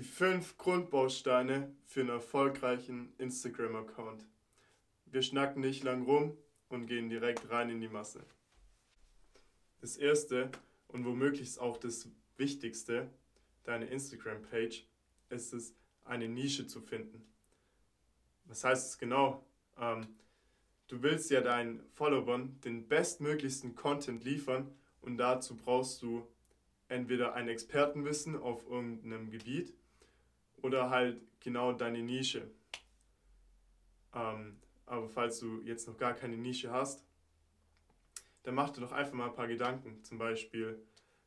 Die fünf Grundbausteine für einen erfolgreichen Instagram-Account. Wir schnacken nicht lang rum und gehen direkt rein in die Masse. Das erste und womöglich auch das wichtigste, deine Instagram-Page, ist es, eine Nische zu finden. Was heißt es genau? Ähm, du willst ja deinen Followern den bestmöglichsten Content liefern und dazu brauchst du entweder ein Expertenwissen auf irgendeinem Gebiet oder halt genau deine Nische. Ähm, aber falls du jetzt noch gar keine Nische hast, dann mach dir doch einfach mal ein paar Gedanken. Zum Beispiel,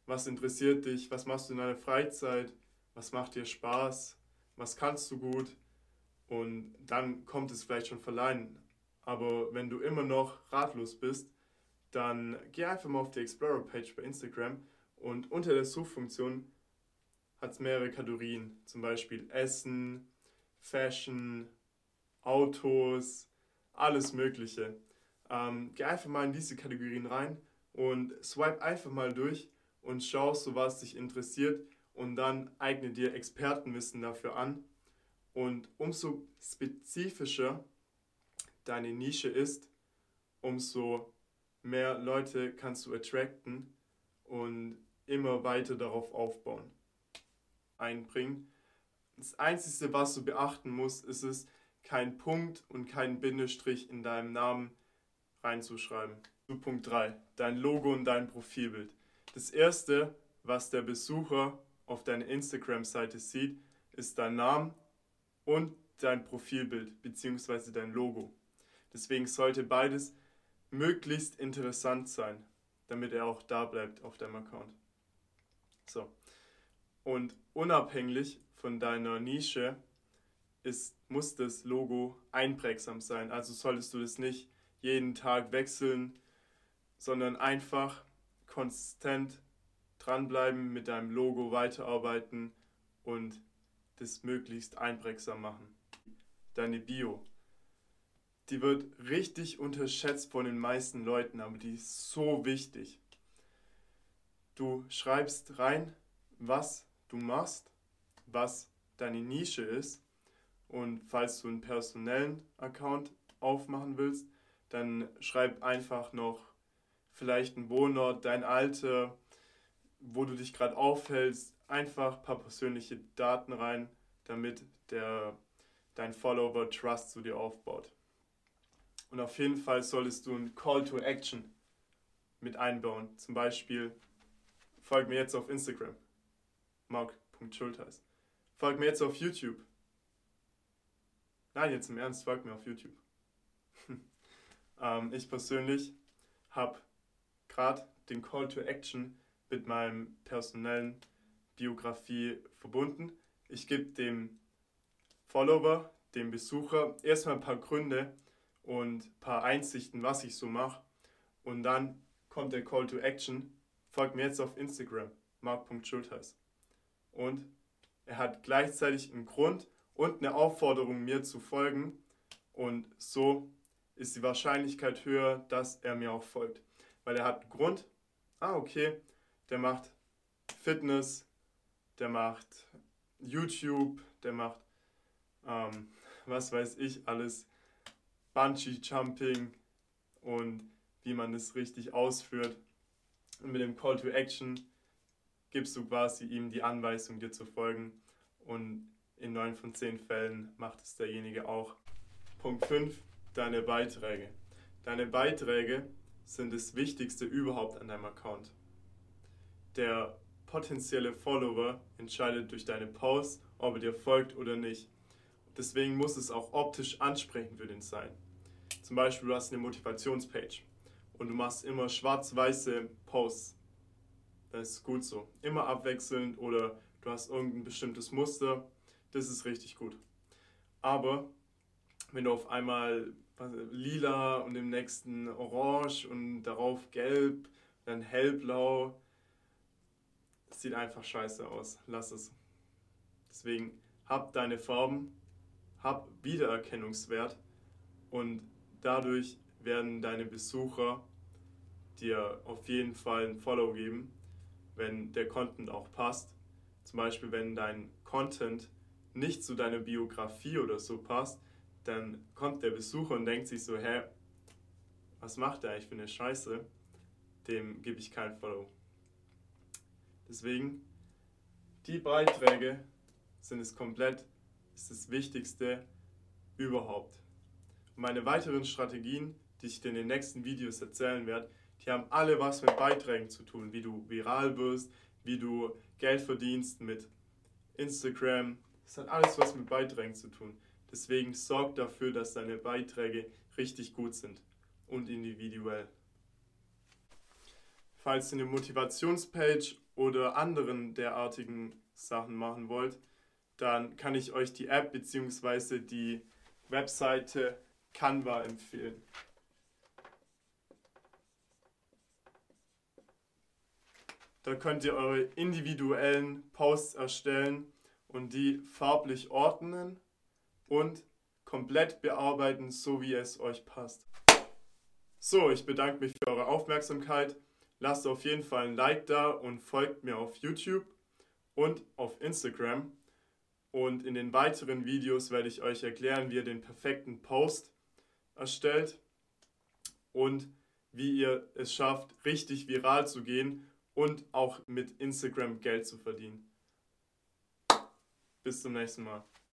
was interessiert dich, was machst du in deiner Freizeit, was macht dir Spaß, was kannst du gut und dann kommt es vielleicht schon verleihen. Aber wenn du immer noch ratlos bist, dann geh einfach mal auf die Explorer-Page bei Instagram und unter der Suchfunktion hat es mehrere Kategorien, zum Beispiel Essen, Fashion, Autos, alles Mögliche. Ähm, geh einfach mal in diese Kategorien rein und swipe einfach mal durch und schau, so was dich interessiert und dann eigne dir Expertenwissen dafür an. Und umso spezifischer deine Nische ist, umso mehr Leute kannst du attracten und immer weiter darauf aufbauen, einbringen. Das Einzige, was du beachten musst, ist es, kein Punkt und kein Bindestrich in deinem Namen reinzuschreiben. Zu Punkt 3, dein Logo und dein Profilbild. Das erste, was der Besucher auf deiner Instagram-Seite sieht, ist dein Name und dein Profilbild bzw. dein Logo. Deswegen sollte beides möglichst interessant sein, damit er auch da bleibt auf deinem Account. So. Und unabhängig von deiner Nische ist, muss das Logo einprägsam sein. Also solltest du das nicht jeden Tag wechseln, sondern einfach konstant dranbleiben, mit deinem Logo weiterarbeiten und das möglichst einprägsam machen. Deine Bio. Die wird richtig unterschätzt von den meisten Leuten, aber die ist so wichtig. Du schreibst rein, was du machst, was deine Nische ist und falls du einen personellen Account aufmachen willst, dann schreib einfach noch vielleicht einen Wohnort, dein Alter, wo du dich gerade aufhältst, einfach ein paar persönliche Daten rein, damit der, dein Follower Trust zu dir aufbaut. Und auf jeden Fall solltest du einen Call to Action mit einbauen. Zum Beispiel, folg mir jetzt auf Instagram, mark.schultheiß. Folg mir jetzt auf YouTube. Nein, jetzt im Ernst, folg mir auf YouTube. ähm, ich persönlich habe gerade den Call to Action mit meinem personellen Biografie verbunden. Ich gebe dem Follower, dem Besucher erstmal ein paar Gründe und ein paar Einsichten, was ich so mache. Und dann kommt der Call to Action. Folgt mir jetzt auf Instagram, mark.schultheiß. Und er hat gleichzeitig einen Grund und eine Aufforderung, mir zu folgen. Und so ist die Wahrscheinlichkeit höher, dass er mir auch folgt. Weil er hat einen Grund. Ah, okay, der macht Fitness, der macht YouTube, der macht, ähm, was weiß ich, alles, Bungee Jumping und wie man es richtig ausführt. Und mit dem Call to Action gibst du quasi ihm die Anweisung, dir zu folgen. Und in 9 von 10 Fällen macht es derjenige auch. Punkt 5, deine Beiträge. Deine Beiträge sind das Wichtigste überhaupt an deinem Account. Der potenzielle Follower entscheidet durch deine Posts, ob er dir folgt oder nicht. Deswegen muss es auch optisch ansprechend für den sein. Zum Beispiel, du hast eine Motivationspage und du machst immer schwarz-weiße Posts. Das ist gut so. Immer abwechselnd oder du hast irgendein bestimmtes Muster. Das ist richtig gut. Aber wenn du auf einmal lila und im nächsten orange und darauf gelb, dann hellblau. Das sieht einfach scheiße aus. Lass es. Deswegen hab deine Farben, hab Wiedererkennungswert und dadurch werden deine Besucher dir auf jeden Fall ein Follow geben, wenn der Content auch passt. Zum Beispiel, wenn dein Content nicht zu deiner Biografie oder so passt, dann kommt der Besucher und denkt sich so, hä, was macht der eigentlich für eine Scheiße? Dem gebe ich kein Follow. Deswegen, die Beiträge sind es komplett, ist das Wichtigste überhaupt. Meine weiteren Strategien, die ich dir in den nächsten Videos erzählen werde, die haben alle was mit Beiträgen zu tun, wie du viral wirst, wie du Geld verdienst mit Instagram. Das hat alles was mit Beiträgen zu tun. Deswegen sorg dafür, dass deine Beiträge richtig gut sind und individuell. Falls ihr eine Motivationspage oder anderen derartigen Sachen machen wollt, dann kann ich euch die App bzw. die Webseite Canva empfehlen. Da könnt ihr eure individuellen Posts erstellen und die farblich ordnen und komplett bearbeiten, so wie es euch passt. So, ich bedanke mich für eure Aufmerksamkeit. Lasst auf jeden Fall ein Like da und folgt mir auf YouTube und auf Instagram. Und in den weiteren Videos werde ich euch erklären, wie ihr den perfekten Post erstellt und wie ihr es schafft, richtig viral zu gehen und auch mit Instagram Geld zu verdienen. Bis zum nächsten Mal.